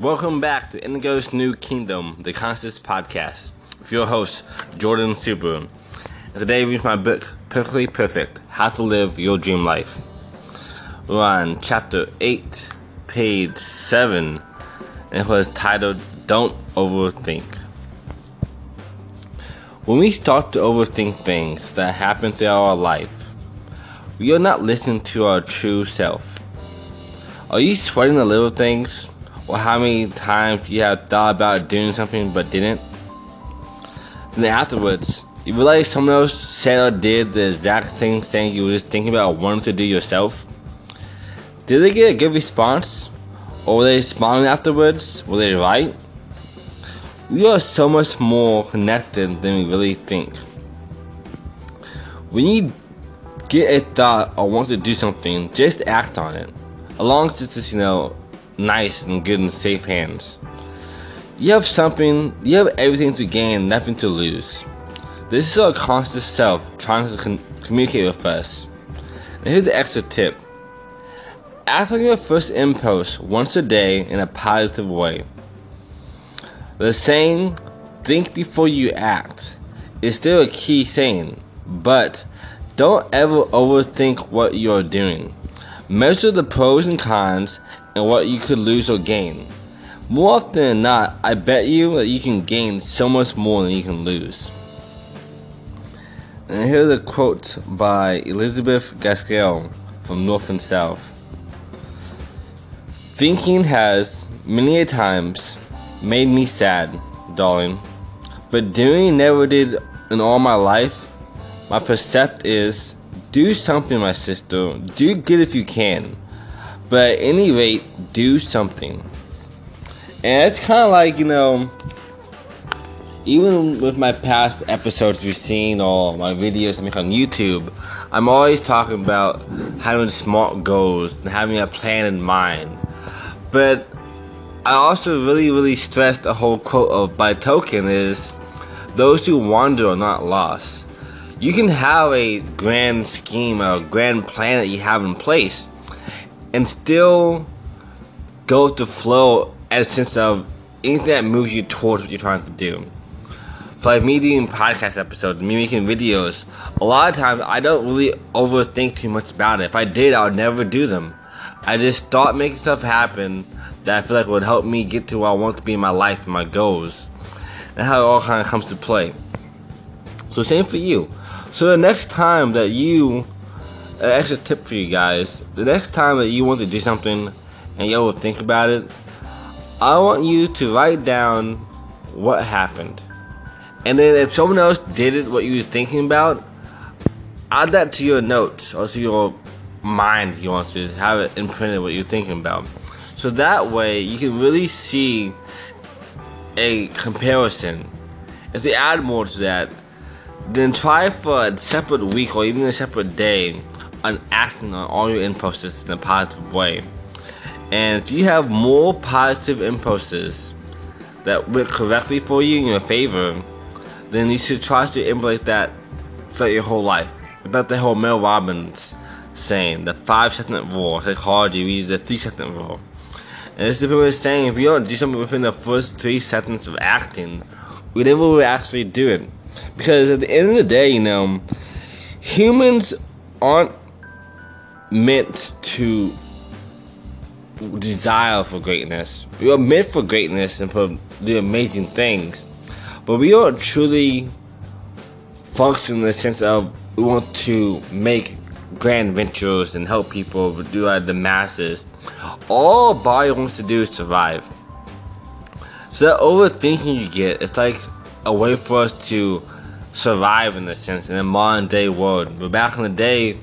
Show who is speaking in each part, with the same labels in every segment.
Speaker 1: Welcome back to Indigo's New Kingdom, the Conscious Podcast, with your host, Jordan. And today, reads my book, Perfectly Perfect How to Live Your Dream Life. We're on chapter 8, page 7, and it was titled, Don't Overthink. When we start to overthink things that happen throughout our life, we are not listening to our true self. Are you sweating the little things? Or how many times you have thought about doing something but didn't? And then afterwards, you realize someone else said or did the exact same thing you were just thinking about wanting to do yourself? Did they get a good response? Or were they smiling afterwards? Were they right? We are so much more connected than we really think. When you get a thought or want to do something, just act on it. As long as you know, nice and good in safe hands. You have something, you have everything to gain, nothing to lose. This is our conscious self trying to con- communicate with us. And here's the extra tip act on your first impulse once a day in a positive way. The saying, think before you act, is still a key saying, but don't ever overthink what you're doing. Measure the pros and cons and what you could lose or gain. More often than not, I bet you that you can gain so much more than you can lose. And here's a quote by Elizabeth Gaskell from North and South. Thinking has many a times made me sad, darling, but doing never did in all my life. My percept is do something, my sister. Do good if you can. But at any rate, do something. And it's kind of like, you know, even with my past episodes you've seen or my videos I make on YouTube, I'm always talking about having smart goals and having a plan in mind. But I also really, really stress the whole quote of by Tolkien is those who wander are not lost. You can have a grand scheme, a grand plan that you have in place, and still go with the flow as a sense of anything that moves you towards what you're trying to do. So like me doing podcast episodes, me making videos, a lot of times I don't really overthink too much about it. If I did, I would never do them. I just start making stuff happen that I feel like would help me get to where I want to be in my life and my goals. And how it all kind of comes to play. So same for you. So the next time that you, an extra tip for you guys, the next time that you want to do something and you overthink about it, I want you to write down what happened. And then if someone else did it, what you was thinking about, add that to your notes or to your mind you want to have it imprinted what you're thinking about. So that way you can really see a comparison. If they add more to that, then try for a separate week or even a separate day on acting on all your impulses in a positive way. And if you have more positive impulses that work correctly for you in your favor, then you should try to emulate that throughout your whole life. About the whole Mel Robbins saying, the five second rule. Psychology uses the three second rule. And this is what we're saying if you don't do something within the first three seconds of acting, we never will actually do it. Because at the end of the day, you know, humans aren't meant to desire for greatness. We are meant for greatness and for the amazing things. But we don't truly function in the sense of we want to make grand ventures and help people do uh, the masses. All body wants to do is survive. So that overthinking you get, it's like a way for us to survive in a sense in a modern day world. But back in the day,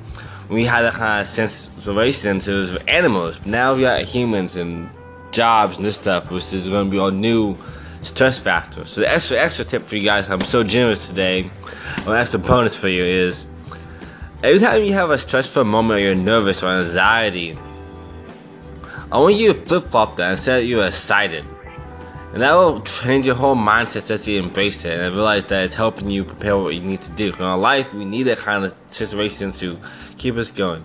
Speaker 1: we had that kind of sense of racism, it was animals. Now we got humans and jobs and this stuff, which is going to be our new stress factor. So the extra extra tip for you guys, I'm so generous today. An extra bonus for you is every time you have a stressful moment or you're nervous or anxiety, I want you to flip flop that and say that you're excited. And that will change your whole mindset as you embrace it and realize that it's helping you prepare what you need to do. In our life, we need that kind of situation to keep us going.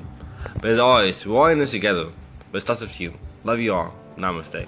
Speaker 1: But as always, we're all in this together. But it starts with you. Love you all. Namaste.